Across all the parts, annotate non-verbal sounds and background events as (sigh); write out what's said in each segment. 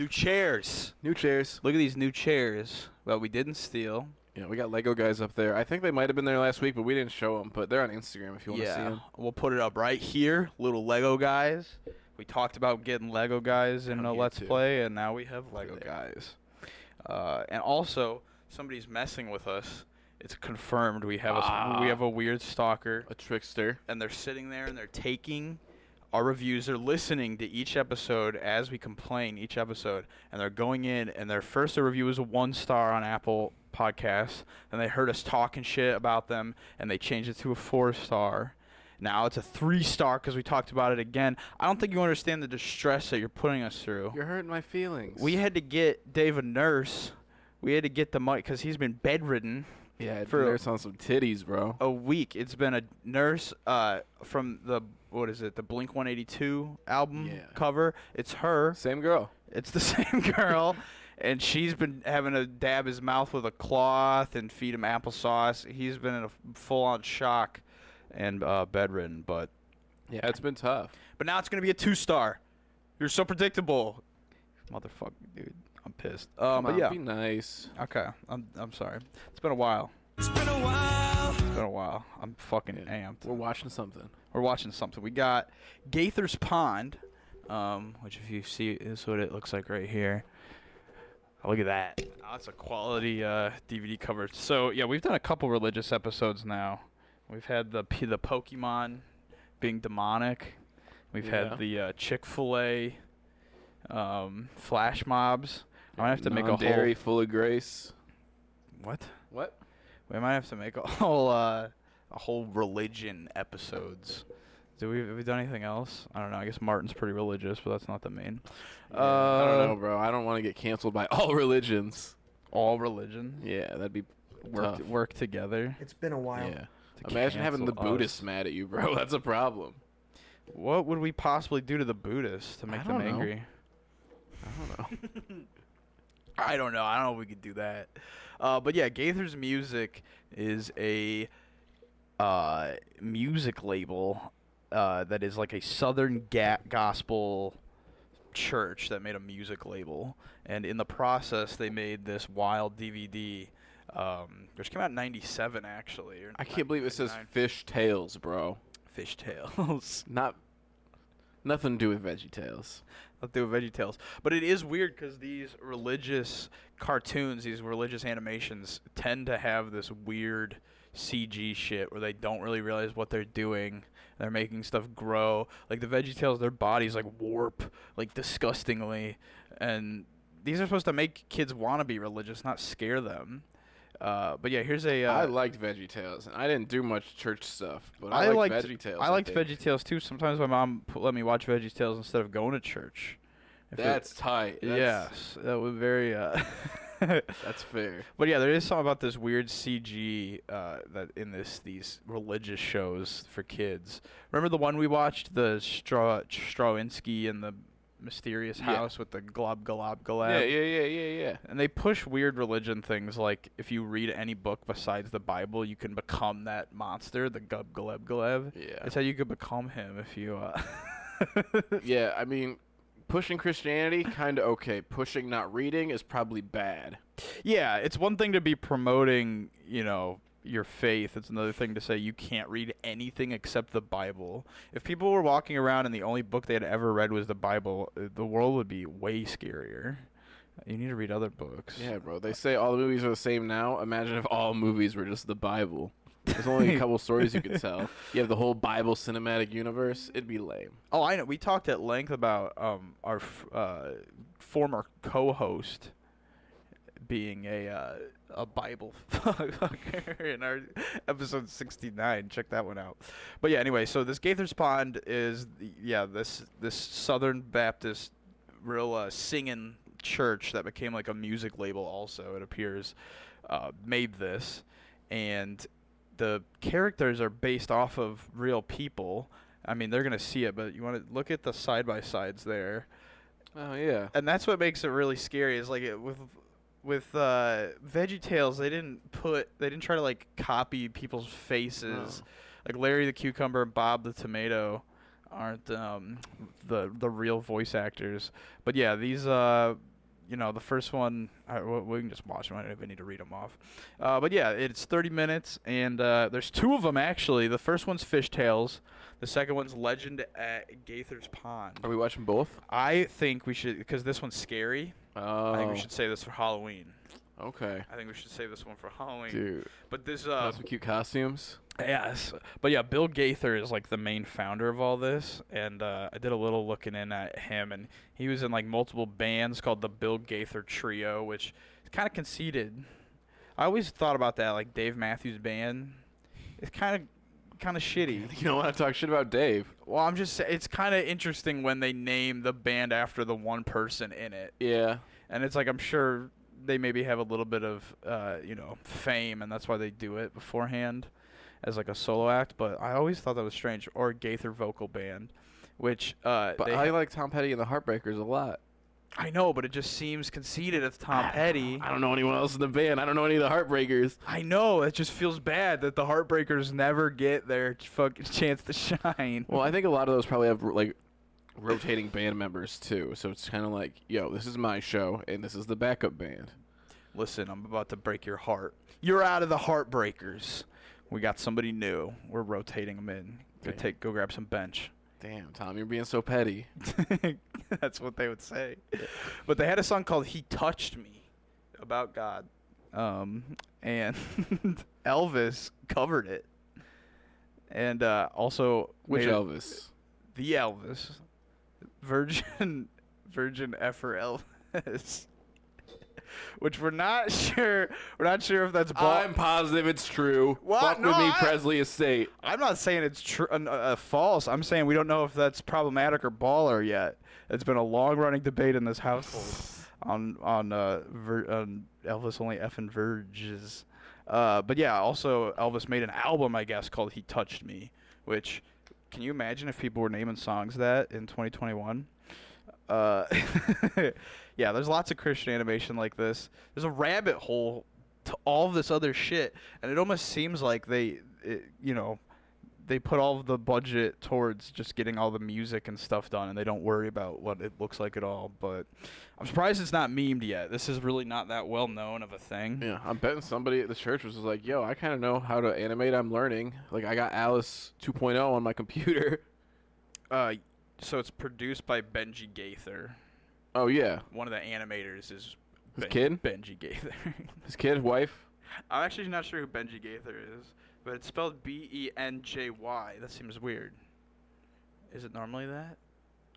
New chairs. New chairs. Look at these new chairs. Well, we didn't steal. Yeah, we got Lego guys up there. I think they might have been there last week, but we didn't show them. But they're on Instagram if you want to see Yeah, them. we'll put it up right here. Little Lego guys. We talked about getting Lego guys in a Let's too. Play, and now we have Lego there. guys. Uh, and also, somebody's messing with us. It's confirmed we have a Ah. we have a weird stalker, A trickster. and they're sitting there and they're taking our reviews. They're listening to each episode as we complain each episode, and they're going in. And their first review was a one star on Apple Podcasts, and they heard us talking shit about them, and they changed it to a four star. Now it's a three star because we talked about it again. I don't think you understand the distress that you're putting us through. You're hurting my feelings. We had to get Dave a nurse. We had to get the mic because he's been bedridden yeah, for nurse on some titties, bro. a week. It's been a nurse uh, from the what is it? The Blink 182 album Yeah. cover. It's her. Same girl. It's the (laughs) same girl, and she's been having to dab his mouth with a cloth and feed him applesauce. He's been in a full-on shock and uh, bedridden. But Yeah, it's been tough. but now it's gonna be a two-star. You're so predictable, motherfucker, dude. I'm pissed. Um, Come but on, yeah. be nice. Okay, I'm I'm sorry. It's been a while. It's been a while. It's been a while. I'm fucking Yeah. amped. We're watching something. We're watching something. We got Gaither's Pond, um, which if you see is what it looks like right here. Oh, look at that. Oh, that's a quality uh, DVD cover. So yeah, we've done a couple religious episodes now. We've had the the Pokemon being demonic. We've Yeah. had the uh, Chick Fil A um, flash mobs. I might have to make a dairy whole full of grace. what? What? We might have to make a (laughs) whole uh, a whole religion episodes. Do we have we done anything else? I don't know. I guess Martin's pretty religious, but that's not the main. Yeah, I don't Uh, know, bro. I don't want to get canceled by (laughs) all religions. All religion Yeah, that'd be work tough. work together. It's been a while. Yeah. to Imagine having the cancel us. Buddhists mad at you, bro. (laughs) That's a problem. What would we possibly do to the Buddhists to make them know. angry? I don't know. (laughs) I don't know. I don't know if we could do that. Uh, but yeah, Gaither's Music is a uh, music label uh, that is like a Southern ga- gospel church that made a music label, and in the process, they made this wild DVD, um, which came out in '97 actually. I can't believe it says fish tails, bro. Fish Tales. (laughs) Not nothing to do with Veggie Tales. Let's do Veggie Tales. But it is weird because these religious cartoons, these religious animations, tend to have this weird CG shit where they don't really realize what they're doing. They're making stuff grow. Like the Veggie Tales, their bodies like warp like disgustingly, and these are supposed to make kids want to be religious, not scare them. Uh, but yeah, here's a. Uh, I liked Veggie Tales, and I didn't do much church stuff, but I I, liked liked Veggie Tales. I liked. Veggie Tales too. Sometimes my mom put, let me watch Veggie Tales instead of going to church. If it- That's tight. That's, yes, that was very. Uh, (laughs) (laughs) that's fair. but yeah, there is something about this weird CG uh, that in this these religious shows for kids. Remember the one we watched, the Stra- Strawinsky and the mysterious Yeah. house with the glob glob glob. Yeah, yeah, yeah, yeah, yeah. And they push weird religion things like if you read any book besides the Bible, you can become that monster, the gub gleb gleb. Yeah. That's how you could become him if you. Uh (laughs) Yeah, I mean, pushing Christianity kind of okay. Pushing not reading is probably bad. Yeah, it's one thing to be promoting, you know, your faith. It's another thing to say you can't read anything except the Bible. If people were walking around and the only book they had ever read was the Bible, uh, the world would be way scarier. You need to read other books. Yeah, bro. They say all the movies are the same now. Imagine if all movies were just the Bible. There's only a couple stories you could (laughs) tell. You have the whole Bible cinematic universe. It'd be lame. Oh, I know. We talked at length about um our f- uh, former co-host being a uh, a Bible (laughs) fucker in our episode 69. Check that one out. But yeah, anyway, so this Gaither's Pond is the, yeah this this Southern Baptist real uh, singing church that became like a music label. Also, it appears uh, made this, and the characters are based off of real people. I mean, they're gonna see it, but you want to look at the side by sides there, Oh yeah. and that's what makes it really scary. Is like it, with with uh, Veggie Tales, they didn't put they didn't try to like copy people's faces, like Larry the cucumber and Bob the tomato. aren't um, the the real voice actors. But yeah, these uh, you know, the first one I, we can just watch them. I don't even need to read them off. Uh, but yeah, it's 30 minutes, and uh, there's two of them actually. The first one's Fishtales. The second one's Legend at Gaither's Pond. Are we watching both? I think we should because this one's scary. Oh, I think we should save this for Halloween. Okay, I think we should save this one for Halloween. dude. But this uh, some cute costumes. Yes, but yeah, Bill Gaither is like the main founder of all this, and uh, I did a little looking in at him, and he was in like multiple bands called the Bill Gaither Trio, which is kind of conceited. I always thought about that, like Dave Matthews Band. It's kind of kind of shitty. (laughs) You don't want to talk shit about Dave. Well, I'm just it's kind of interesting when they name the band after the one person in it, Yeah. and it's like I'm sure they maybe have a little bit of uh, you know fame, and that's why they do it beforehand as like a solo act. But I always thought that was strange. Or Gaither vocal band, which uh, But they I ha- like Tom Petty and the Heartbreakers a lot. I know, but it just seems conceited. It's Tom Petty. I don't know anyone else in the band. I don't know any of the Heartbreakers. I know it just feels bad that the Heartbreakers never get their fucking (laughs) chance to shine. Well, I think a lot of those probably have like rotating band members too. So it's kind of like, yo, this is my show and this is the backup band. Listen, I'm about to break your heart. You're out of the Heartbreakers. We got somebody new. We're rotating them in. Go Damn. take, go grab some bench. Damn, Tom, you're being so petty. (laughs) That's what they would say. But they had a song called "He Touched Me" about God, um, and (laughs) Elvis covered it, and uh, also Which Elvis? the Elvis, Virgin, (laughs) Virgin Effer Elvis, which we're not (laughs) sure. We're not sure if that's. Ball- I'm positive it's true. What? Fuck No, with me, I- Presley Estate. I'm not saying it's true, uh, uh, false. I'm saying we don't know if that's problematic or baller yet. It's been a long-running debate in this household (sighs) on on, uh, vir- on Elvis only effing virges. Uh, but yeah, also Elvis made an album, I guess, called "He Touched Me," which can you imagine if people were naming songs that in 2021? Uh, (laughs) yeah, there's lots of Christian animation like this. There's a rabbit hole to all this other shit, and it almost seems like they, it, you know, they put all of the budget towards just getting all the music and stuff done, and they don't worry about what it looks like at all. But I'm surprised it's not memed yet. This is really not that well known of a thing. Yeah, I'm betting somebody at the church was like, yo, I kind of know how to animate. I'm learning. Like, I got Alice 2.0 on my computer. (laughs) Uh, so it's produced by Benji Gaither. Oh, yeah. One of the animators is His kid? Benji Gaither. (laughs) His kid, wife. I'm actually not sure who Benji Gaither is, but it's spelled B E N J Y. That seems weird. Is it normally that?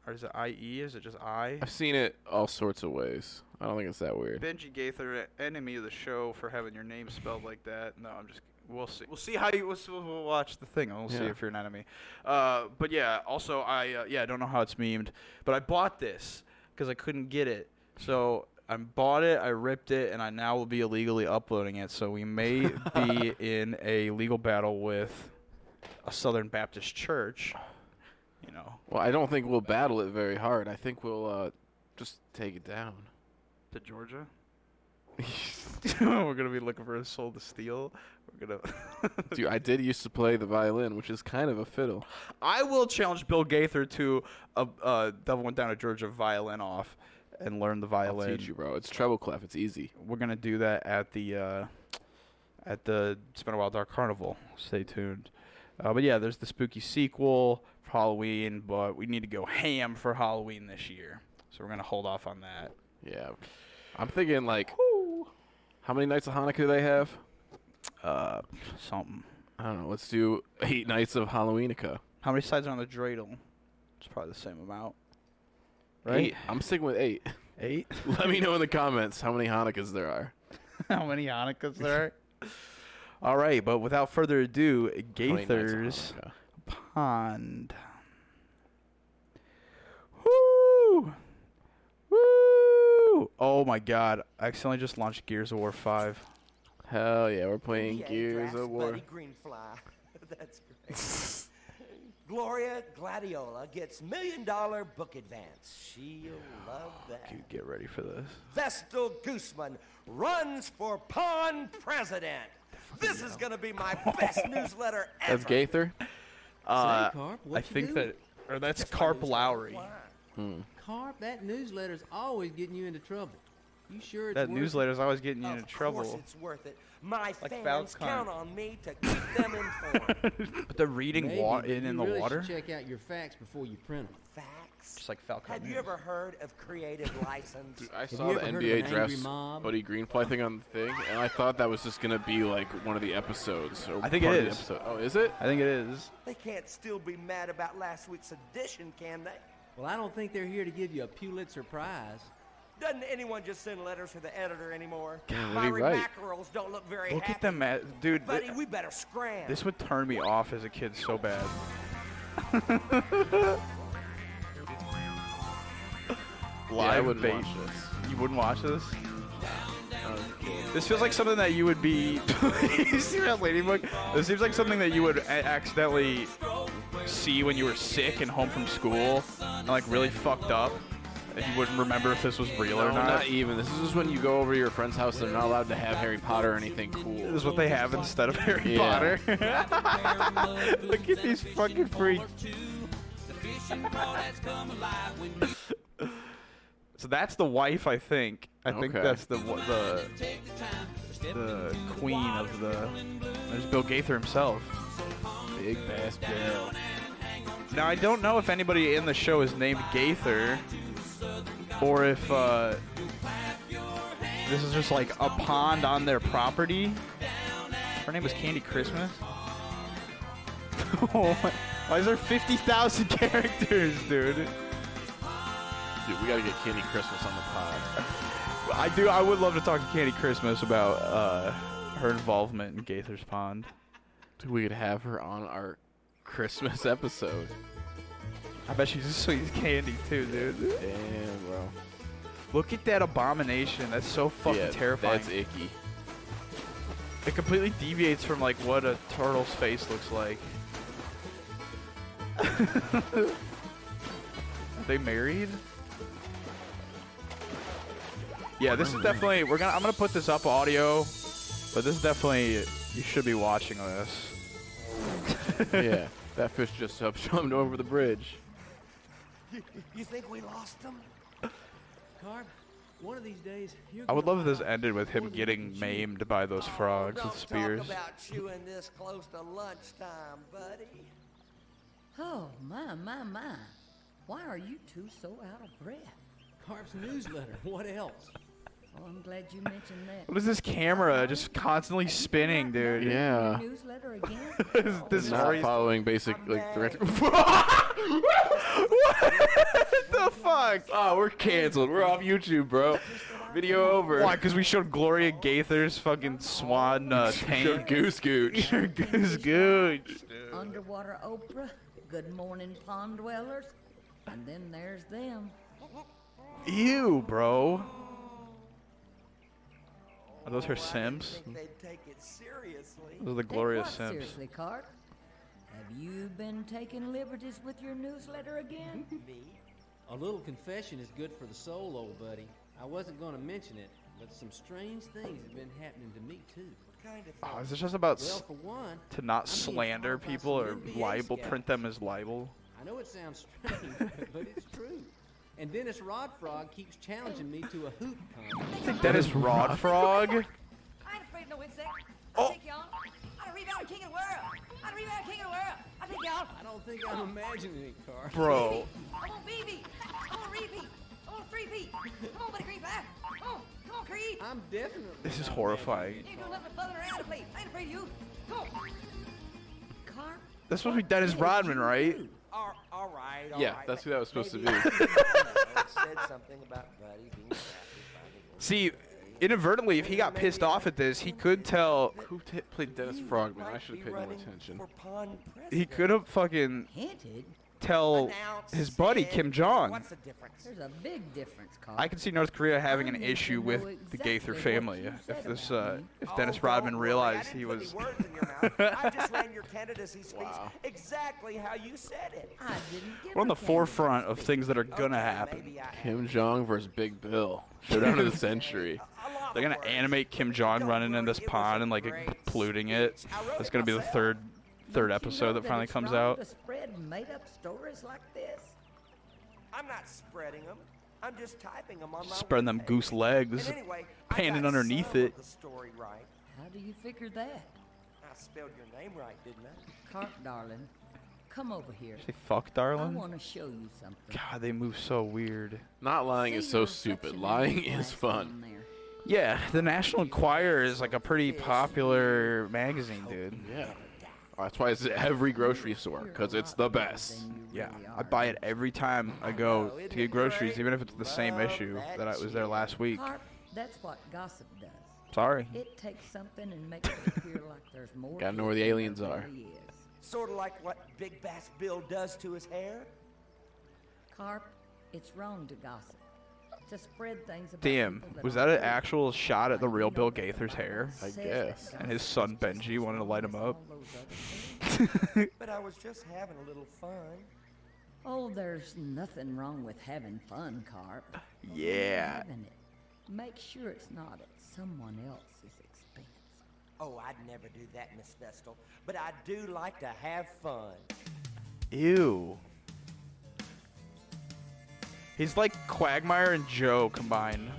Or is it I E? Is it just I? I've seen it all sorts of ways. I don't think it's that weird. Benji Gaither, enemy of the show for having your name spelled like that. No, I'm just. We'll see. We'll see how you. We'll, we'll watch the thing and we'll see Yeah. if you're an enemy. Uh, but yeah. Also, I uh, yeah I don't know how it's memed, but I bought this because I couldn't get it. So I bought it, I ripped it, and I now will be illegally uploading it. So we may (laughs) be in a legal battle with a Southern Baptist church. You know, Well, I don't think we'll battle it very hard. I think we'll uh, just take it down. to Georgia. (laughs) (laughs) We're gonna be looking for a soul to steal. We're gonna. (laughs) Dude, I did used to play the violin, which is kind of a fiddle. I will challenge Bill Gaither to a uh, Devil Went Down to Georgia violin off and learn the violin. I'll teach you, bro. It's treble clef. It's easy. We're gonna do that at the uh, at the It's Been a While Dark Carnival. Stay tuned. Uh, but yeah, there's the spooky sequel for Halloween, but we need to go ham for Halloween this year, so we're gonna hold off on that. Yeah. I'm thinking, like, how many nights of Hanukkah do they have? Uh, something. I don't know. Let's do eight nights of Halloweenika. How many sides are on the dreidel? It's probably the same amount. Right? Eight. I'm sticking with eight. Eight. (laughs) Let me know in the comments how many Hanukkahs there are. (laughs) How many Hanukkahs there are? (laughs) All right, but without further ado, How many nights of Gaither's Pond. Woo! Woo! Oh my god, I accidentally just launched Gears of War 5. Hell yeah, we're playing Yeah, Gears Drax of War. Buddy Greenfly. (laughs) That's great. Gloria Gladiola gets million dollar book advance. She'll love that. Dude, get ready for this. Vestal Gooseman runs for pawn president. This is gonna be my (laughs) best newsletter ever. That's Gaither. Uh, Carp, I you think do? that Or that's Just Carp. Lowry. Why? Carp, that newsletter's always getting you into trouble. You sure it's That worth it? newsletter's always getting you Of into trouble. it's worth it. My Like fans Falcon. count on me to keep them informed. (laughs) But they're reading Maybe, wa- in in you the really water. Check out your facts before you print them. Facts. Just like Falcon. Have you ever heard of creative (laughs) license? Dude, I you saw the NBA an angry draft? Buddy Greenfly thing on the thing, and I thought that was just gonna be like one of the episodes. Or I think part it of the is. episode. Oh, is it? I think it is. They can't still be mad about last week's edition, can they? Well, I don't think they're here to give you a Pulitzer Prize. Doesn't anyone just send letters to the editor anymore? God, what My did mackerels don't look very Look happy. at them, at, dude. Buddy, th- we better scram. this would turn me off as a kid so bad. (laughs) Yeah, Live wouldn't bait. watch this. You wouldn't watch this? I was a kid. This feels like something that you would be. (laughs) you see that ladybug? This seems like something that you would a- accidentally see when you were sick and home from school and like really fucked up, and you wouldn't remember if this was real No, or not. not even. This is just when you go over to your friend's house. They're not allowed to have Harry Potter or anything cool. This is what they have instead of Harry Yeah. Potter. (laughs) (laughs) Look at these fucking freaks. (laughs) so that's the wife, I think. I think that's the the the queen of the. There's Bill Gaither himself. Big Bass Bill. Now I don't know if anybody in the show is named Gaither, or if uh, this is just like a pond on their property. Her name was Candy Christmas. (laughs) Why is there 50,000 (laughs) characters, dude? Dude, we gotta get Candy Christmas on the pod. I do. I would love to talk to Candy Christmas about uh, her involvement in Gaither's Pond. Dude, we could have her on our Christmas episode. I bet she's as sweet candy too, dude. Damn, bro. Look at that abomination. That's so fucking yeah, terrifying. That's icky. It completely deviates from like what a turtle's face looks like. (laughs) Are they married? Yeah, this is definitely we're gonna I'm gonna put this up audio, but this is definitely you should be watching this. yeah, (laughs) that fish just up (laughs) jumped over the bridge. You think we lost them? Carp, one of these days, you're I would love if this ended with him getting you can chew. maimed by those oh, frogs oh, with don't spears. Talk about chewing this close to lunchtime, buddy. Oh, my, my, my. Why are you two so out of breath? Carp's newsletter. What else? Oh, I'm glad you mentioned that. What is this camera just constantly spinning, dude? Yeah. Your newsletter again? (laughs) Is this Not Maurice- following basic I'm like mad. directions. (laughs) what the fuck? oh, we're canceled. We're off YouTube, bro. Video over. Why? Because we showed Gloria Gaither's fucking swan uh, (laughs) Showed tank. Goose Gooch. Goose Gooch. Underwater Oprah, Good Morning Pond Dwellers, and then there's them. Ew, bro. Are those her Sims? Take it. Those are the glorious what Sims. seriously, Carp? Have you been taking liberties with your newsletter again? (laughs) Me? A little confession is good for the soul, old buddy. I wasn't going to mention it, but some strange things have been happening to me too. What kind of Oh, is this just about Well, for one, to not I'm slander people or NBA libel, scouts. print them as libel? I know it sounds strange, (laughs) but it's true. And Dennis Rodfrog keeps challenging me to a hoop contest. Dennis Rodfrog? I ain't afraid of no insect. I'll take you on. I'm rebound king of the world. I'm rebound king of the world. I'll take you on. I don't think I'm imagining it, Carl. Bro. I want BB. I want repeat. I want free beat. Come on, buddy, Creed Five. Come on. Come on, Creed. I'm definitely. This is horrifying. You ain't doing nothing but fuzzing around the place. I ain't afraid of you. Come on. Carp? That's supposed to be Dennis Rodman, right? All, all right, all Yeah, right. that's who that was supposed to be. I shouldn't have said something about Buddy being happy by the See, inadvertently, if he got pissed off at this, he could tell. Who played Dennis Frogman? I should have paid more attention. He could have fucking Hinted? Tell Announce his buddy it. Kim Jong. What's the difference? There's a big difference, Carp. I can see North Korea having an issue with know the exactly Gaither family if this, uh, if Oh, Dennis don't Rodman realized he was. any words in your mouth. (laughs) I just ran your candidacy speech Wow. exactly how you said it. I didn't We're on the forefront of things that are gonna Okay, happen. Kim Jong versus Big Bill. Showdown of the (laughs) century. They're gonna animate Kim Jong running in this pond and like polluting it. I wrote That's gonna be the third third Don't you episode know that finally comes wrong out. To spread made-up stories like this. I'm not spreading them. I'm just typing them on my Spreading them webpage. goose legs, And anyway, I panning underneath it. The story right. How do you figure that? I spelled your name right, didn't I? Carp, darling, come over here. Say fuck, darling. I want to show you something. God, they move so weird. Not lying See is so stupid. Lying is fun. Yeah, the National Enquirer is like a pretty popular magazine, dude. Yeah. That's why it's at every grocery store, because it's the best. Yeah, I buy it every time I go to get groceries, even if it's the same issue that that I was there last week. Carp, that's what gossip does. Sorry. It takes something and makes it appear (laughs) like there's more. Gotta know where the aliens are. Sort of like what Big Bass Bill does to his hair. Carp, it's wrong to gossip. To spread things about Damn, people was that an true. actual shot at the real Bill Gaither's hair? I guess. And his son Benji wanted to light him up. all those other things. (laughs) But I was just having a little fun. Oh, there's nothing wrong with having fun, Carp. But when you're Yeah. it, make sure it's not at someone else's expense. Oh, I'd never do that, Miss Vestal. But I do like to have fun. Ew. He's like Quagmire and Joe combined.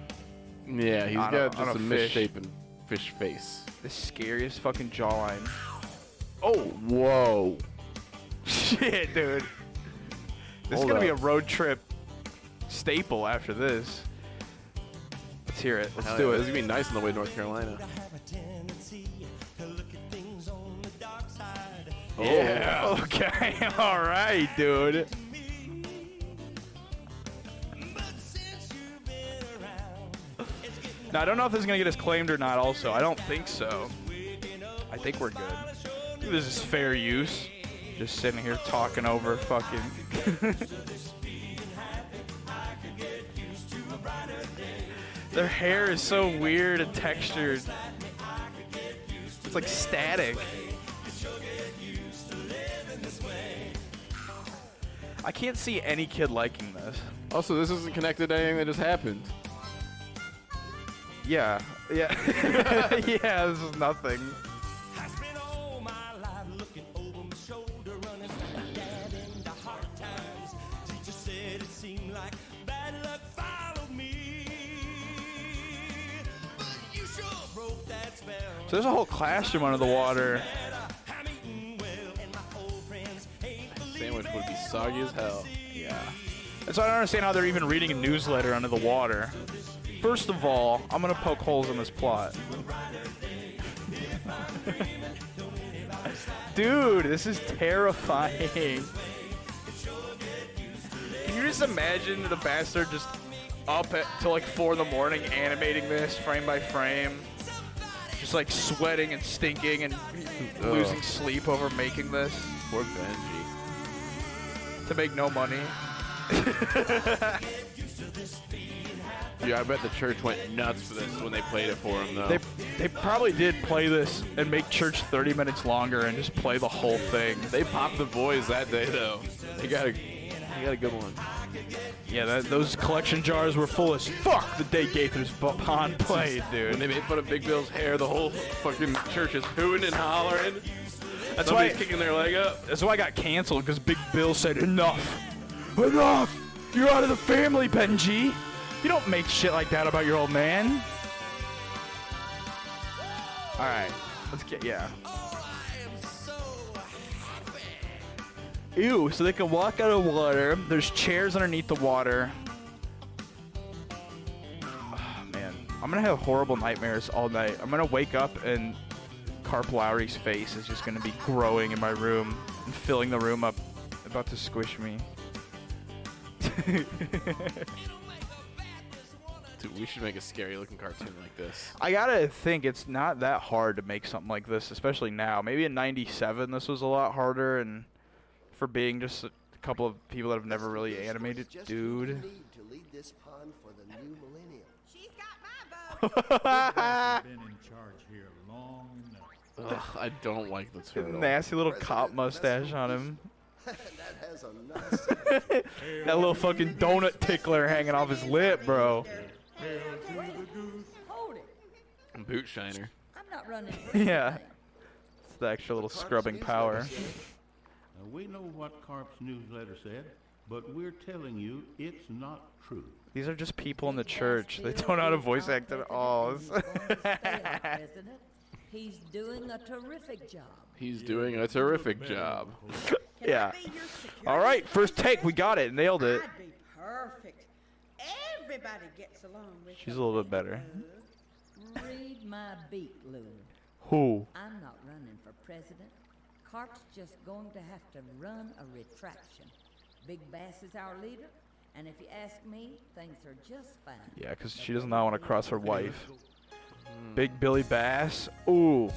Yeah, he's On a- got on just a a, misshapen fish face. The scariest fucking jawline. Oh, whoa. Shit, dude. This is gonna be a road trip staple after this. Let's hear it. Let's Hell do yeah, it. This is gonna be nice on the way to North Carolina. Yeah. (laughs) Okay. All right, dude. Now I don't know if this is gonna get us claimed or not. Also, I don't think so. I think we're good. This is fair use. Just sitting here talking over fucking. (laughs) Their hair is so weird and textured. It's like static. I can't see any kid liking this. Also, this isn't connected to anything that just happened. Yeah, yeah, (laughs) yeah. This is nothing. I spent all my life looking over my shoulder, running from my dad into hard times. Teacher said it seemed like bad luck followed me. But you sure broke that spell. So there's a whole classroom under the water. I'm eating well, and my old friends ain't believing Sandwich would be soggy as hell. Yeah. And so I don't understand how they're even reading a newsletter under the water. First of all, I'm gonna poke holes in this plot. Dude, this is terrifying. Can you just imagine the bastard just up at till like four in the morning animating this frame by frame? Just like sweating and stinking and losing sleep over making this Poor Benji. to make no money. (laughs) Yeah, I bet the church went nuts for this when they played it for him, though. They they probably did play this and make church 30 minutes longer and just play the whole thing. They popped the boys that day, though. They got a, they got a good one. Yeah, that, those collection jars were full as fuck the day Gaither's B- Pond (laughs) played, When dude. they made fun of Big Bill's hair, the whole fucking church is hooting and hollering. That's Somebody's why kicking their leg up. that's why I got canceled because Big Bill said enough, enough. You're out of the family, Benji. You don't make shit like that about your old man. All right, let's get yeah. Ew, so they can walk out of water. There's chairs underneath the water. Ah, man, I'm gonna have horrible nightmares all night. I'm gonna wake up and Carp Lowry's face is just gonna be growing in my room and filling the room up, about to squish me. (laughs) Dude, we should make a scary looking cartoon like this. I gotta think it's not that hard to make something like this, especially now. Maybe in '97 this was a lot harder, and for being just a couple of people that have never really animated, dude. To lead this pond for the new millennium. She's got my vote. been in charge here long enough. Ugh, I don't like the turtle. Nasty little cop mustache on him. (laughs) that has a nice (laughs) That little fucking donut tickler hanging off his lip, bro. Hold it. Boot shiner. I'm not running Yeah. It's the extra little Carp's scrubbing power. said. Now, we know what Carp's newsletter said, but we're telling you it's not true. These are just people in the church. They don't know how to voice our act at all. he's going to stay our president. He's doing a terrific job. He's doing a terrific job. (laughs) Yeah. I be your security All right, first take. We got it. Nailed it. I'd be perfect. Everybody gets along with She's a little bit better. Read my beat, Lou. Who? I'm not running for president. Carp's just going to have to run a retraction. Big Bass is our leader, and if you ask me, things are just fine. Yeah, because she does not want to cross her wife. Hmm. Big Billy Bass. Ooh.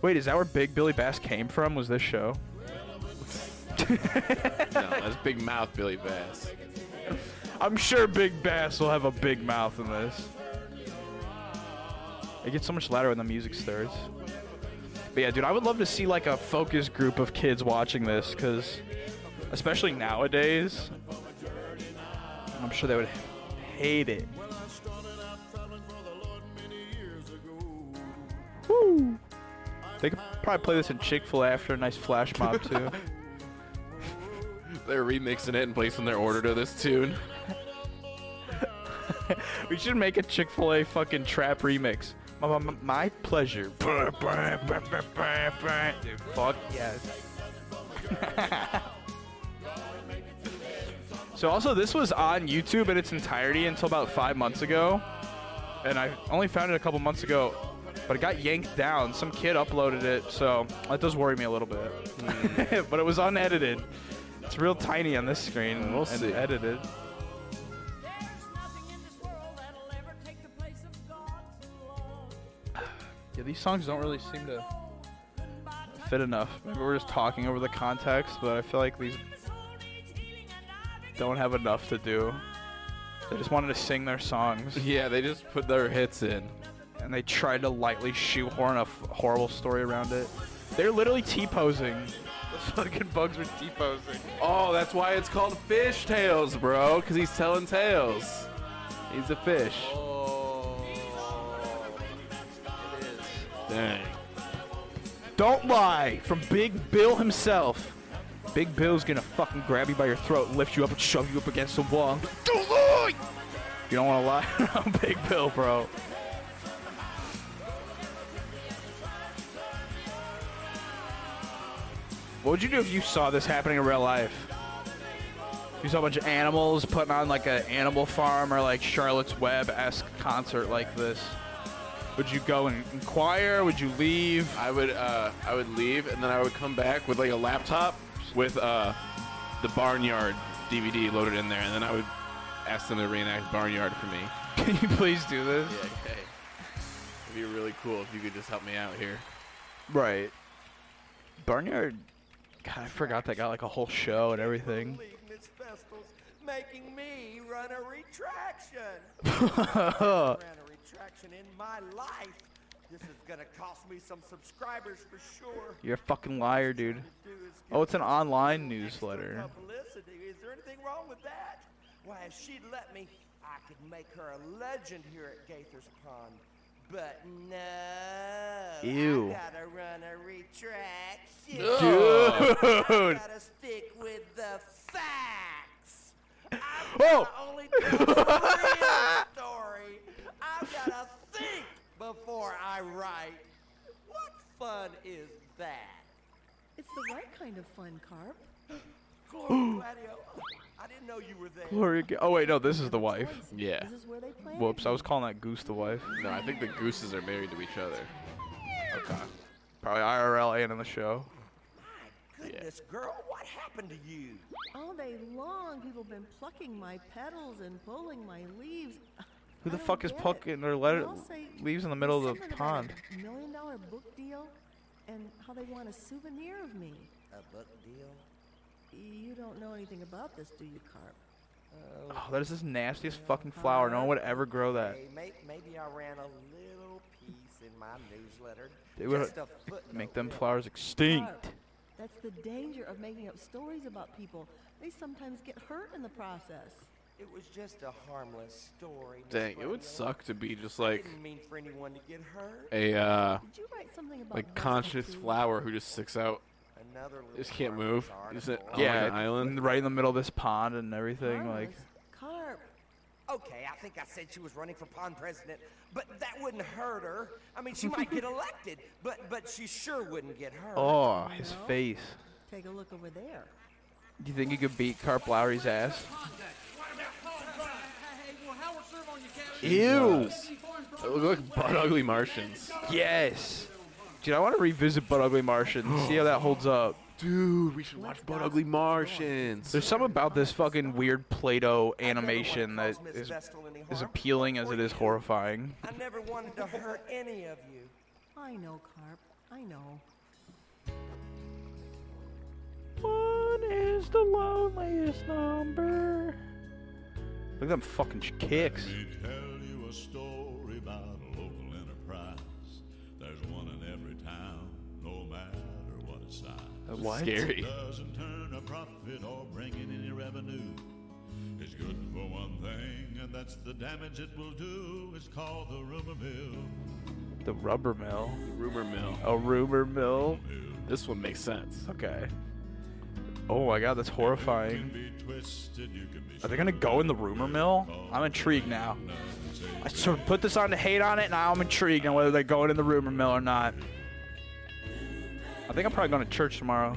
Wait, is that where Big Billy Bass came from? Was this show? (laughs) No, that's Big Mouth Billy Bass. I'm sure Big Bass will have a big mouth in this. It gets so much louder when the music starts. But yeah, dude, I would love to see like a focus group of kids watching this, because especially nowadays, I'm sure they would hate it. Woo! They could probably play this in Chick Fil A after a nice flash mob too. (laughs) They're remixing it and placing their order to this tune. (laughs) we should make a Chick Fil A fucking trap remix. My, my, my pleasure. Dude, fuck yes. (laughs) so also, this was on YouTube in its entirety until about five months ago, and I only found it a couple months ago. But it got yanked down. Some kid uploaded it, so that does worry me a little bit. Hmm. (laughs) but it was unedited. It's real tiny on this screen. We'll and see. edited. Yeah, these songs don't really seem to fit enough. Maybe we're just talking over the context, but I feel like these don't have enough to do. They just wanted to sing their songs, (laughs) Yeah, they just put their hits in. and they tried to lightly shoehorn a f- horrible story around it. They're literally T-posing. The (laughs) fucking bugs were T-posing. Oh, that's why it's called Fish Tales, bro. Because he's telling tales. He's a fish. Oh. Dang. Don't lie! From Big Bill himself. Big Bill's gonna fucking grab you by your throat and lift you up and shove you up against the wall. Don't lie! You don't wanna lie? (laughs) I'm Big Bill, bro. What would you do if you saw this happening in real life? You saw a bunch of animals putting on like an animal farm or like Charlotte's Web esque concert like this. Would you go and inquire? Would you leave? I would uh, I would leave and then I would come back with like a laptop with uh, the Barnyard DVD loaded in there, and then I would ask them to reenact Barnyard for me. (laughs) Can you please do this? Yeah, okay. It'd be really cool if you could just help me out here. Right. Barnyard. God, I forgot that got like a whole show and everything. Believe Miss Vestal's making me run a retraction. (laughs) retraction in my life. This is gonna cost me some subscribers for sure. You're a fucking liar, dude. Oh, it's an online newsletter. Publicity. Is there anything wrong with that? Why, if she'd let me, I could make her a legend here at Gaither's Pond. But no. Ew. I gotta run a retraction. Dude. gotta stick with the facts. I'm Oh. only tell (laughs) the real story. I've gotta think before I write. What fun is that? It's the right kind of fun, Carp. (gasps) Gloria Gladio, I didn't know you were there. Gloria. Ga- Oh wait, no, this is the wife. Yeah. This is where they play. Whoops, I was calling that Goose the wife. No, I think the gooses are married to each other. Okay. Probably IRL and in the show. My goodness, girl, what happened to you? All day long, people have been plucking my petals and pulling my leaves. (laughs) Who the fuck is get their plucking or They let all say leaves in the middle of the pond? a Million dollar book deal, and how they want a souvenir of me. A book deal? You don't know anything about this, do you, Carp? Oh, that is this nastiest fucking flower. No one would ever grow that. Hey, maybe I ran a little piece in my newsletter. They would just a make them flowers extinct. Carp, That's the danger of making up stories about people. They sometimes get hurt in the process. It was just a harmless story. Dang, it would suck to be just like mean for anyone to get hurt. a uh, Did you write something about like conscious too? flower who just sticks out, Another just can't move. Is it article. on yeah, like an island? right in the middle of this pond and everything. Like, Carp. Okay, I think I said she was running for pond president, but that wouldn't hurt her. I mean, she might get (laughs) elected, but but she sure wouldn't get hurt. oh, his No. face. Take a look over there. Do you think you could beat Carp Lowry's ass? Ew. It look like butt ugly Martians. Yes. Dude, I want to revisit Butt Ugly Martians. see how that holds up. Dude, we should watch Butt Ugly Martians. There's something about this fucking weird Play-Doh animation wanna that cause Miss is as appealing as it is horrifying. I never wanted to hurt any of you. I know, Carp. I know. One is the loneliest number. Look at them fucking ch- kicks. Let me tell you a story about a local enterprise. There's one in every town, no matter what its size. Uh, What? Scary. Doesn't turn a profit or bring in any revenue. It's good for one thing, and that's the damage it will do. It's called the rumor mill. The rubber mill. Rumor mill. A rumor mill. This one makes sense. Okay. Oh my god, that's horrifying. Are they gonna go in the rumor mill? I'm intrigued now. I sort of put this on to hate on it. Now I'm intrigued on whether they're going in the rumor mill or not. I think I'm probably going to church tomorrow.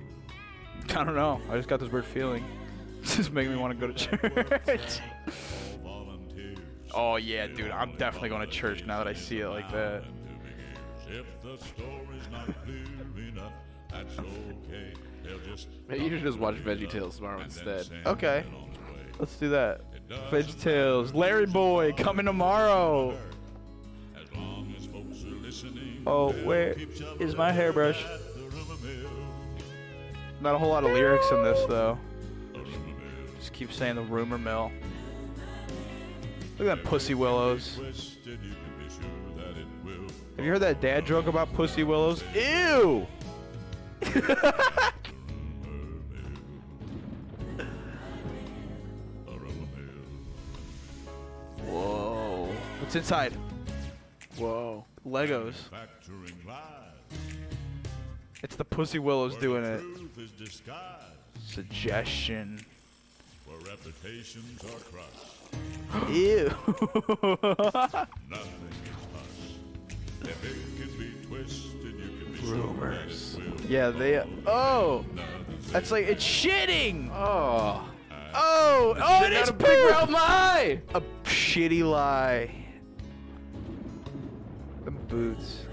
(laughs) I don't know. I just got this weird feeling. (laughs) This is making me want to go to church. (laughs) oh yeah, dude. I'm definitely going to church now that I see it like that. If the story's not clear enough, that's okay. They'll just Maybe you should just watch VeggieTales tomorrow instead. Okay. Let's do that. VeggieTales. Larry Boy coming tomorrow. As long as folks are listening, Oh, where is my hairbrush? at the rumor mill. Not a whole lot of lyrics in this though. The rumor mill. Just keep saying the rumor mill. Look at that Pussy Willows. Twisted, you can be sure that it will. Have you heard that dad joke about Pussy Willows? Ew! (laughs) What's inside? Whoa. Legos. It's the Pussy Willows doing it. Truth is disguised. Suggestion. Where reputations are crushed. Ew. Nothing is hush. If it can be twisted, you can be Rumors. yeah, they. Oh! That's like, it's shitting! Oh. Oh! Oh, Shit it out a big poop! lie. A shitty lie. The boots.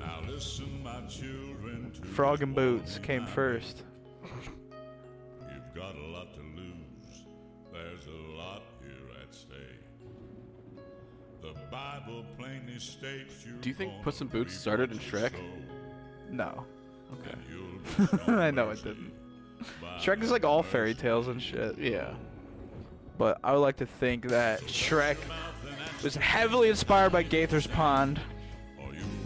Now listen, my children. To Frog and boots came line. first. You've got a lot to lose. There's a lot here at stake. The Bible plainly states you. Do you think Puss in Boots started in Shrek? No. Okay. (laughs) I know it didn't. Shrek is like all fairy tales and shit. Yeah. But I would like to think that Shrek was heavily inspired by Gaither's Pond.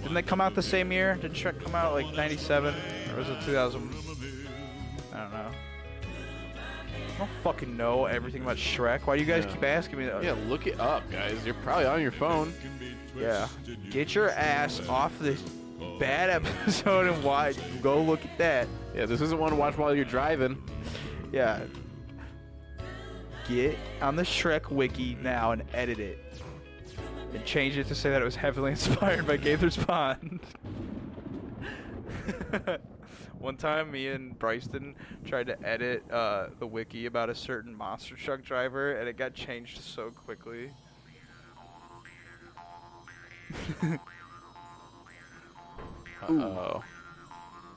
Didn't they come out the same year? Did Shrek come out like 97? Or was it 2000? I don't know. I don't fucking know everything about Shrek. Why do you guys Yeah. keep asking me that? Yeah, look it up, guys. You're probably on your phone. Yeah. Get your ass off this bad (laughs) episode and watch. Go look at that. Yeah, this isn't one to watch while you're driving. Yeah. Get on the Shrek wiki now and edit it. And change it to say that it was heavily (laughs) inspired by Gaither's Pond. (laughs) One time, me and Bryston tried to edit uh, the wiki about a certain monster truck driver, and it got changed so quickly. (laughs) Uh-oh.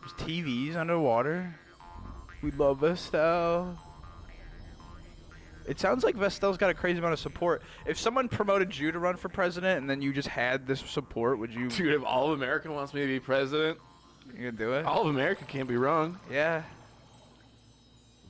There's TVs underwater. We love Vestal. It sounds like Vestal's got a crazy amount of support. If someone promoted you to run for president and then you just had this support, would you? Dude, if all of America wants me to be president, You gonna do it? all of America can't be wrong. Yeah.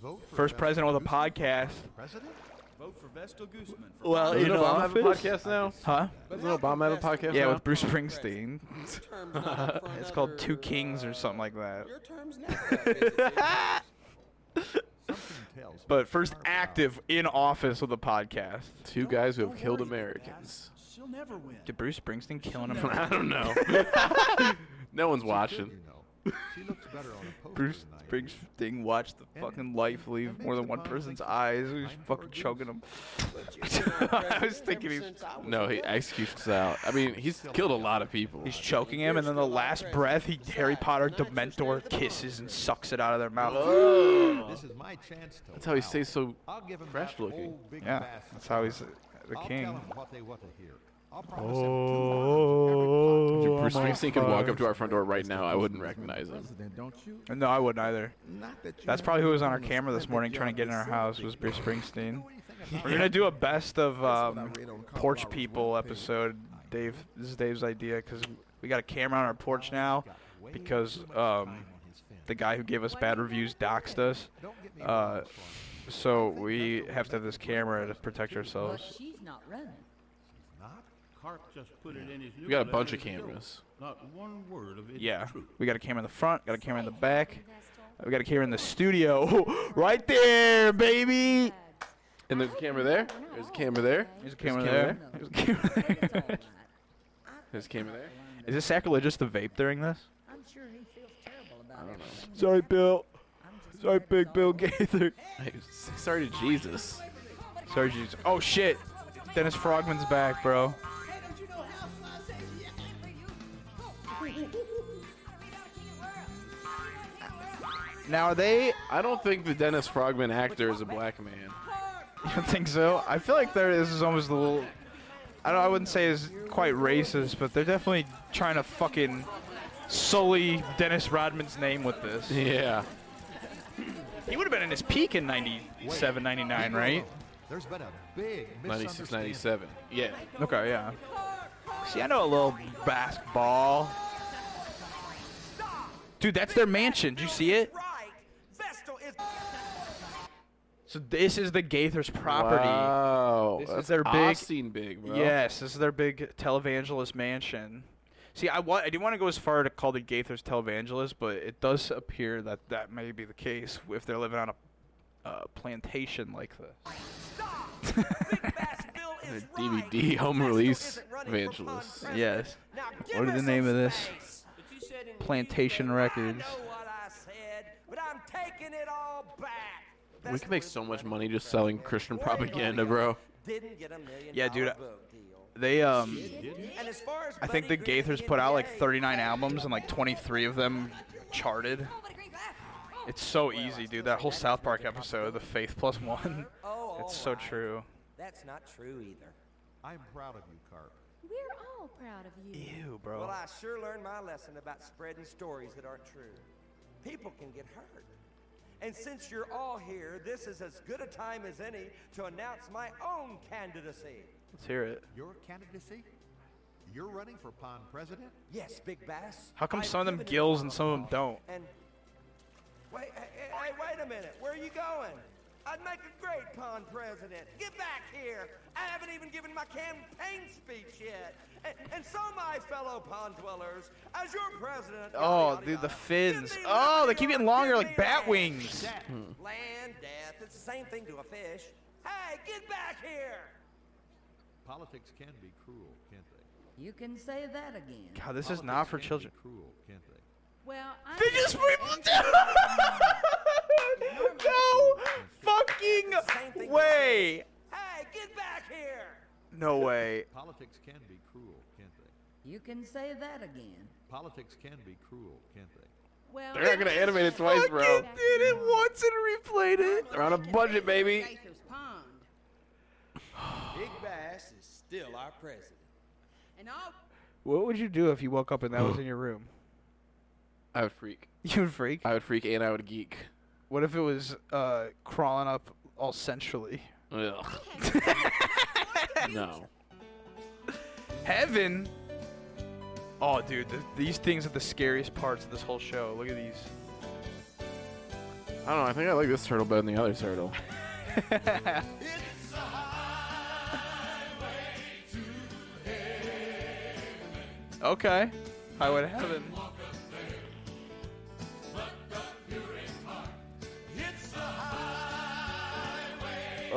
Vote for First Vestal president with a podcast. President? Vote for Vestal Gooseman. For Well, Doesn't in Obama have a podcast now? Huh? Doesn't Obama have a podcast Yeah, now? with Bruce Springsteen. (laughs) term's (laughs) not up for It's called Two Kings or something like that. Your term's (laughs) never up, is it, James? Something tells but first active in office with a podcast. Two guys who have killed Americans. She'll never win. Did Bruce Springsteen killing (laughs) him? I don't know. (laughs) no one's watching. She looks better on a poster Bruce. Springsteen watched the fucking life leave more than one person's eyes. He was fucking choking him. (laughs) I was thinking he's No, he executes out. I mean, he's killed a lot of people. he's choking him, and then the last breath, he Harry Potter Dementor kisses and sucks it out of their mouth. This (gasps) is my chance to. That's how he stays so I'll give 'em fresh looking. Yeah, that's how he's smile. the I'll king. Tell 'em what they want to hear. I'll promise them Oh, Dude, Bruce Springsteen could walk up to our front door right now. I wouldn't recognize him. don't you? No, I wouldn't either. Not that you That's probably who was on our camera this morning trying to get in our house was Bruce Springsteen. We're gonna do a best of um, porch people episode. Dave, this is Dave's idea because we got a camera on our porch now because um, the guy who gave us bad reviews doxed us. Uh, so we have to have this camera to protect ourselves. she's not running. Carp just put it in his We got a bunch of cameras. Not one word of it is Yeah, true. we got a camera in the front, got a camera in the back, we got a camera in the studio, (laughs) right there, baby. And there's a camera there. There's a camera there. There's a camera there. There's a (laughs) camera there. There's a camera there. Is it sacrilegious to vape during this? I'm sure he feels terrible about it. Sorry, Bill. Sorry, Big Bill Gaither. Hey, sorry to Jesus. Sorry, Jesus. Oh shit, Dennis Frogman's back, bro. Now are they? I don't think the Dennis Frogman actor is a black man. You don't think so? I feel like there is almost a little. I don't. I wouldn't say is quite racist, but they're definitely trying to fucking sully Dennis Rodman's name with this. Yeah. He would have been in his peak in 97, 99, right? There's been a big 96, 97. Yeah. Okay, yeah. See, I know a little basketball. Dude, that's their mansion. Did you see it? So this is the Gaithers property. Wow. This that's is their big. Austin big, bro. Yes, this is their big televangelist mansion. See, I, wa- I didn't want to go as far to call the Gaithers televangelist, but it does appear that that may be the case if they're living on a uh, plantation like this. (laughs) A (laughs) DVD home release evangelist. Yes. What is the name of this? Plantation Records. But I'm taking it all back. We can make so much money just selling Christian propaganda, bro. Didn't get a million Yeah, dude. dollar book deal. They um, And as far as I think the Gaithers put out like 39 albums and like 23 of them charted. It's so easy, dude. That whole South Park episode, the Faith Plus One. Oh, It's so true. That's not true either. I'm proud of you, Carp. We're all proud of you. Ew, bro. Well, I sure learned my lesson about spreading stories that aren't true. People can get hurt. And since you're all here, this is as good a time as any to announce my own candidacy. Let's hear it. Your candidacy? You're running for pond president? Yes, Big Bass. How come I've some of them gills and some of them don't? And wait, hey, hey, hey, wait a minute. Where are you going? I'd make a great pond president. Get back here. I haven't even given my campaign speech yet. And, and so, my fellow pond dwellers, as your president. Oh, dude, the fins. Oh, they keep getting longer like bat wings. Hmm. Land, death, it's the same thing to a fish. Hey, get back here! Politics can be cruel, can't they? You can say that again. God, this is not for children. Cruel, can't they? Well, I They just (laughs) (laughs) no fucking way. Hey, get back here! No way. Politics can be cruel, can't they? You can say that again. Politics can be cruel, can't they? Well, They're not gonna animate it twice, bro. Did it once and replayed it. They're on a budget, baby. (sighs) Big Bass is still our president. And all What would you do if you woke up and that was in your room? I would freak. You would freak. I would freak and I would geek. What if it was uh, crawling up all centrally? Ugh. (laughs) no. Heaven. Oh, dude, th- these things are the scariest parts of this whole show. Look at these. I don't know. I think I like this turtle better than the other turtle. (laughs) Okay. Highway to Heaven.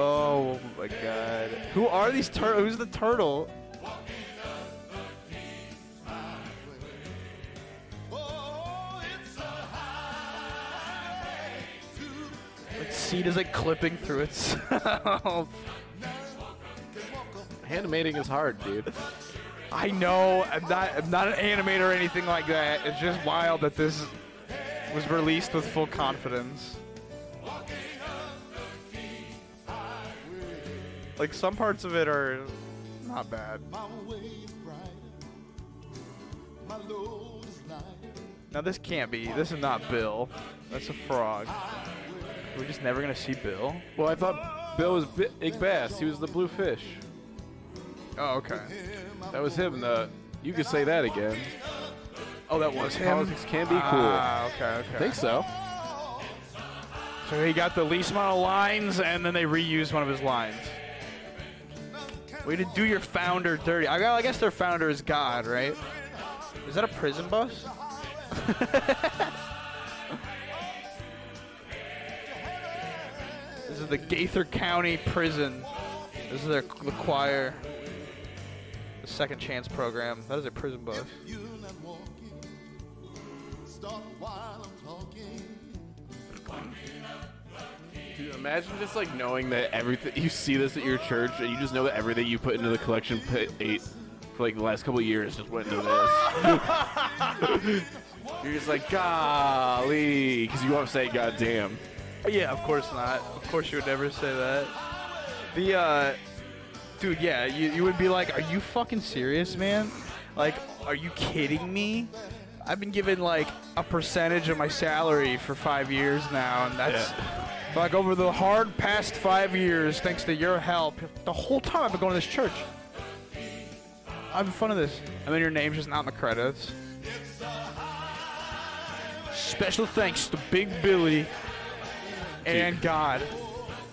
Oh my god. Who are these turtle? Who's the turtle? Its seed is like clipping through itself. Animating is hard, dude. I know. I'm not. I'm not an animator or anything like that. It's just wild that this was released with full confidence. Like some parts of it are not bad. Now this can't be. This is not Bill. That's a frog. We're just never gonna see Bill. Well, I thought Bill was Bi- Big Bass. He was the blue fish. Oh, okay. That was him. The you could say that again. Oh, that was him. Politics can be cool. Ah, okay, okay. I think so. So he got the least amount of lines, and then they reused one of his lines. Way to do your founder dirty. I, guess their founder is God, right? Is that a prison bus? (laughs) this is the Gaither County Prison. This is their the choir. The second chance program. That is a prison bus. Dude, imagine just like knowing that everything you see this at your church, and you just know that everything you put into the collection pit eight for like the last couple years just went into this. (laughs) You're just like, golly, because you won't say goddamn. Yeah, of course not. Of course you would never say that. The uh dude, yeah, you, you would be like, Are you fucking serious, man? Like, are you kidding me? I've been given like a percentage of my salary for five years now, and that's like over the hard past five years, thanks to your help. The whole time I've been going to this church. I'm having fun of this. And then your name's just not in the credits. Special thanks to Big Billy and God.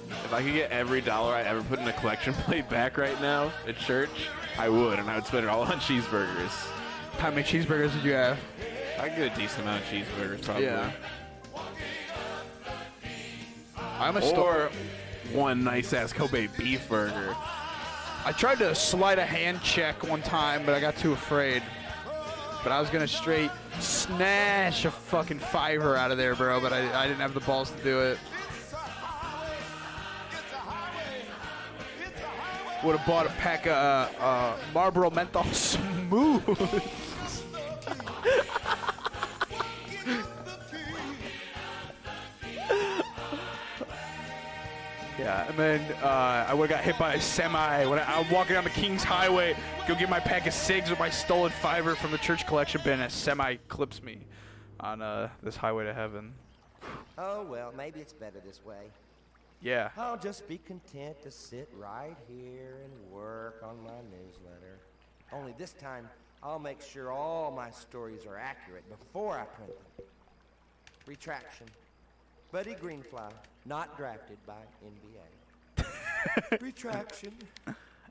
If I could get every dollar I ever put in a collection (laughs) plate back right now at church, I would, and I would spend it all on cheeseburgers. How many cheeseburgers did you have? I could get a decent amount of cheeseburgers, probably. Yeah. I'm a or one nice ass Kobe beef burger. I tried to slide a hand check one time, but I got too afraid. But I was gonna straight snatch a fucking fiver out of there, bro. But I, I didn't have the balls to do it. Would have bought a pack of uh, uh, Marlboro Menthol (laughs) Smooth. (laughs) Yeah, and then uh, I would have got hit by a semi when I, I'm walking down the King's Highway, go get my pack of cigs with my stolen fiver from the church collection bin. and A semi clips me on uh, this highway to heaven. Oh, well, maybe it's better this way. Yeah. I'll just be content to sit right here and work on my newsletter. Only this time, I'll make sure all my stories are accurate before I print them. Retraction. Buddy Greenfly, not drafted by NBA. (laughs) Retraction.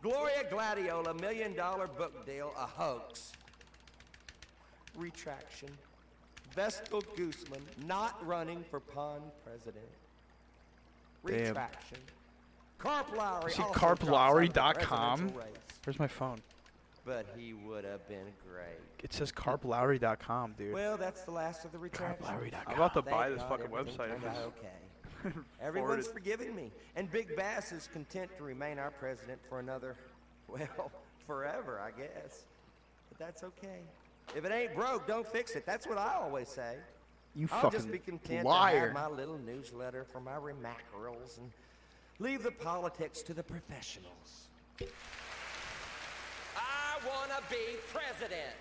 Gloria Gladiola, million dollar book deal, a hoax. Retraction. Vestal Gooseman, not running for pond president. Damn. Retraction. Carp Lowry. See also drops out carplowry.com? Where's my phone? But he would have been great. It says carplowry.com, dude. Well, that's the last of the retraction. I'm about to ah, Thank buy this God fucking website. (laughs) okay. Everyone's forgiven me, and Big Bass is content to remain our president for another, (laughs) well, forever, I guess. But that's okay. If it ain't broke, don't fix it. That's what I always say. You I'll fucking just be content liar. to have my little newsletter for my remackerels and leave the politics to the professionals. I wanna be president.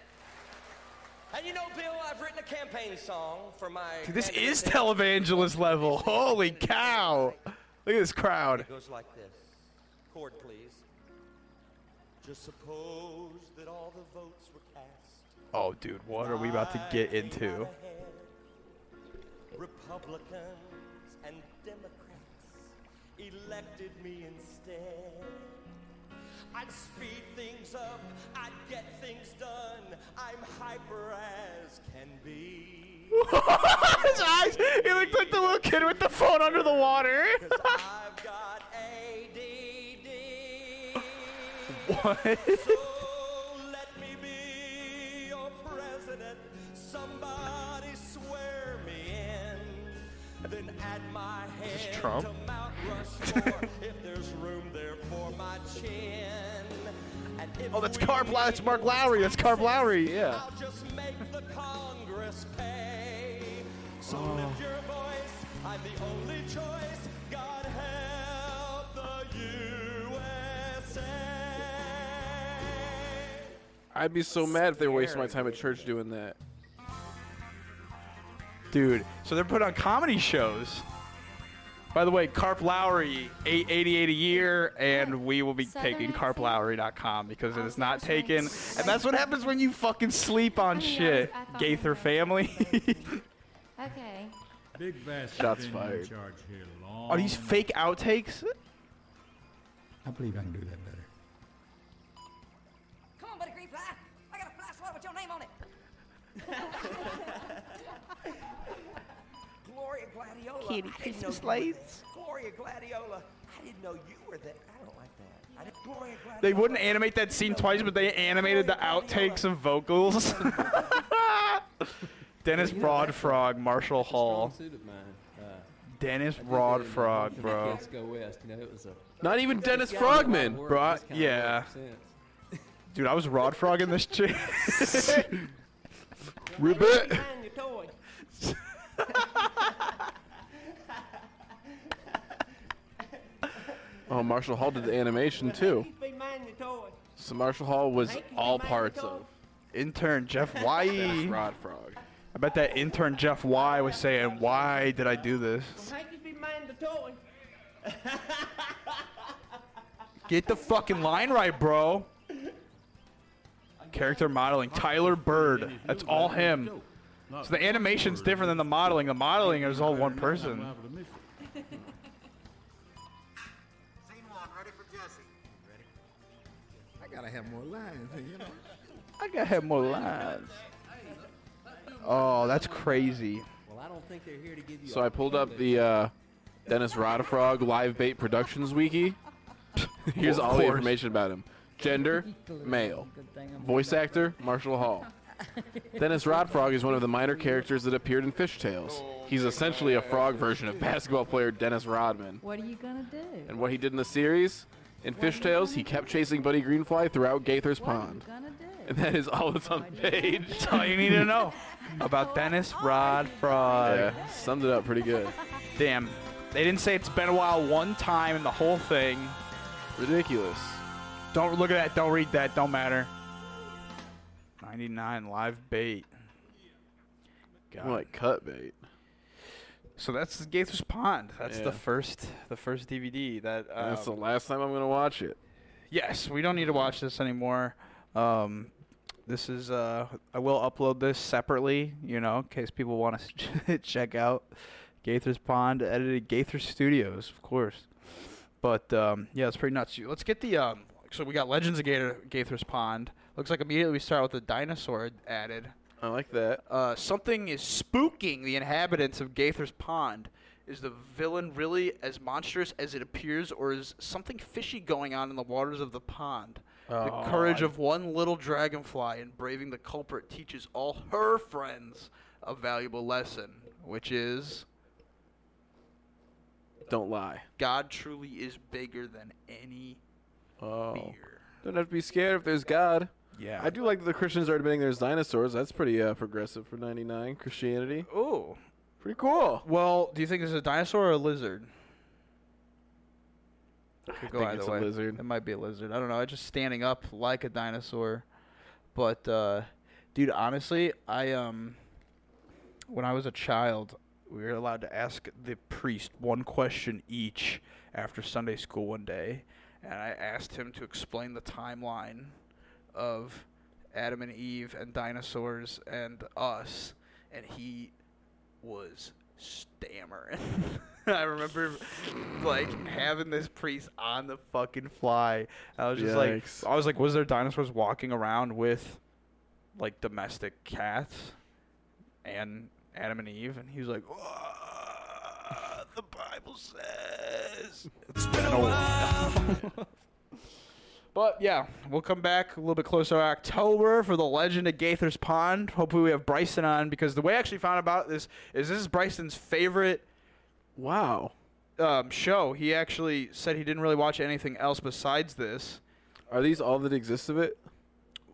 And you know, Bill, I've written a campaign song for my. Dude, this is televangelist level. Holy cow. Look at this crowd. It goes like this. Chord, please. Just suppose that all the votes were cast. Oh, dude, what are we about to get into? Republicans and Democrats elected me instead. I'd speed things up, I'd get things done. I'm hyper as can be. (laughs) His eyes! He looked like the little kid with the phone under the water. (laughs) I've got ADD. What? Somebody swear me in. Then add my hand. Trump? To Mount Rushmore if there's room there for my chin. And if Oh, that's we Carp. That's Mark Lowry. That's Carp Lowry. Yeah. I'll just make the Congress pay. So Oh. lift your voice. I'm the only choice. God help the USA. I'd be so mad if they were wasting my time at church doing that. Dude, so they're putting on comedy shows. By the way, Carp Lowry, eight eighty eight a year, and we will be taking carplowry.com because it is not taken. And that's what happens when you fucking sleep on I mean, I shit. was- I Gaither family. (laughs) Okay. Big Bass Shots fired. in charge here long. Are these fake outtakes? I believe I can do that better. Kitty I didn't Christmas lights. Gloria Gladiola. I didn't know you were there. I don't like that. I didn't, Gloria Gladiola. They wouldn't animate that scene twice, but they animated the outtakes of vocals. (laughs) Dennis Broadfrog, Marshall Hall. Strong suit of mine. Uh, Dennis I did that in Broadfrog, When the bro. Kids go west. You know, it was a. Not even Dennis gotten a lot of Frogman. Bro, yeah. Dude, I was Rod Frog in this chick. (laughs) Ribbit. (laughs) Mind your toy. Oh, Marshall Hall did the animation too. Be mind your toy. So Marshall Hall was all parts of intern Jeff (laughs) Dennis Y. Rod Frog. I bet that intern Jeff Y was saying, "Why did I do this? Hank, you be mind the toy. Get the fucking line right, bro." Character modeling, Tyler Bird. That's all him. So the animation's different than the modeling. The modeling is all one person. Have more lines, you know. I gotta have more lines. Oh, that's crazy. Well, I don't think they're here to give you. So a I pulled up the uh, Dennis Rodfrog Live Bait Productions wiki. (laughs) Here's all the information about him: gender, (laughs) male, voice actor Marshall Hall. (laughs) Dennis Rodfrog is one of the minor characters that appeared in Fishtales. He's essentially a frog version of basketball player Dennis Rodman. What are you gonna do? And what he did in the series, in Fishtales, he kept chasing Buddy Greenfly throughout Gaither's Pond. And that is all that's on the page. That's all you need to know (laughs) about Dennis Rod Frog. Yeah, summed it up pretty good. (laughs) Damn. They didn't say it's been a while one time in the whole thing. Ridiculous. Don't look at that. Don't read that. Don't matter. 99 live bait. God. More like cut bait. So that's Gaither's Pond. That's Yeah. the first the first DVD that And that's the um, last time I'm gonna watch it. Yes, we don't need to watch this anymore. Um, this is uh, I will upload this separately, you know, in case people want to (laughs) check out Gaither's Pond, edited Gaither Studios, of course. But um, yeah, it's pretty nuts. Let's get the um, so we got Legends of Gaither, Gaither's Pond. Looks like immediately we start with the dinosaur added. I like that. Uh, something is spooking the inhabitants of Gaither's Pond. Is the villain really as monstrous as it appears, or is something fishy going on in the waters of the pond? the Oh, courage I- of one little dragonfly in braving the culprit teaches all her friends a valuable lesson, which is Don't lie. God truly is bigger than any Oh. fear. Don't have to be scared if there's God. Yeah. I do like that the Christians are admitting there's dinosaurs. That's pretty uh, progressive for 99 Christianity. Ooh. Pretty cool. well, do you think it's a dinosaur or a lizard? Could I go think either it's a lizard. It might be a lizard. I don't know. It's just standing up like a dinosaur. But uh, dude, honestly, I um when I was a child, we were allowed to ask the priest one question each after Sunday school one day, and I asked him to explain the timeline of Adam and Eve and dinosaurs and us, and he was stammering. (laughs) I remember like having this priest on the fucking fly. I was just Yikes. like, I was like, was there dinosaurs walking around with like domestic cats and Adam and Eve? And he was like, "Ah, the Bible says. It's been a while. (laughs) But yeah, we'll come back a little bit closer to October for the Legend of Gaither's Pond. Hopefully, we have Bryson on because the way I actually found about this is this is Bryson's favorite. Wow. Um, show. He actually said he didn't really watch anything else besides this. Are these all that exists of it?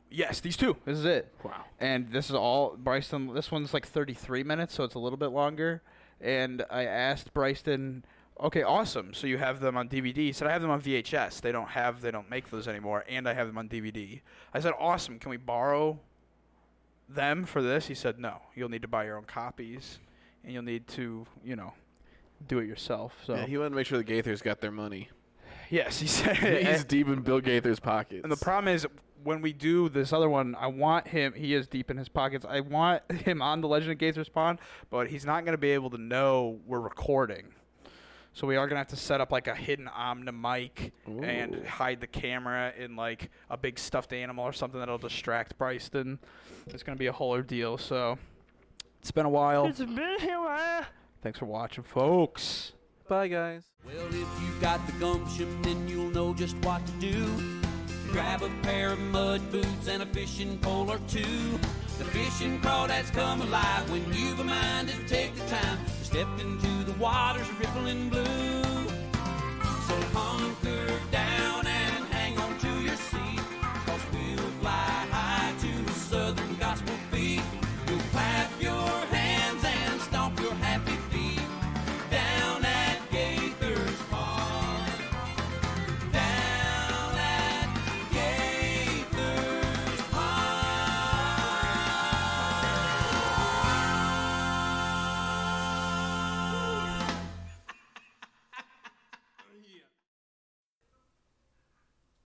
Yes, these two. This is it. Wow. And this is all Bryson. This one's like 33 minutes, so it's a little bit longer. And I asked Bryson, okay, awesome. So you have them on DVD. He said I have them on VHS. They don't have, they don't make those anymore, and I have them on DVD. I said, awesome. Can we borrow them for this? He said, no. You'll need to buy your own copies, and you'll need to, you know, do it yourself. So Yeah, he wanted to make sure the Gaithers got their money. yes, he said (laughs) He's deep in Bill Gaither's pockets. And the problem is, when we do this other one, I want him. He is deep in his pockets. I want (laughs) him on the Legend of Gaither's Pond, but he's not going to be able to know we're recording. So we are going to have to set up like a hidden Omni mic and hide the camera in like a big stuffed animal or something that'll distract Bryson. It's going to be a whole ordeal. So it's been a while. It's been a while. Thanks for watching, folks. Bye, guys. Well, if you got the gumption, then you'll know just what to do. Grab a pair of mud boots and a fishing pole or two. The fishing crawdads come alive when you've a mind to take the time to step into the waters rippling blue. So hunker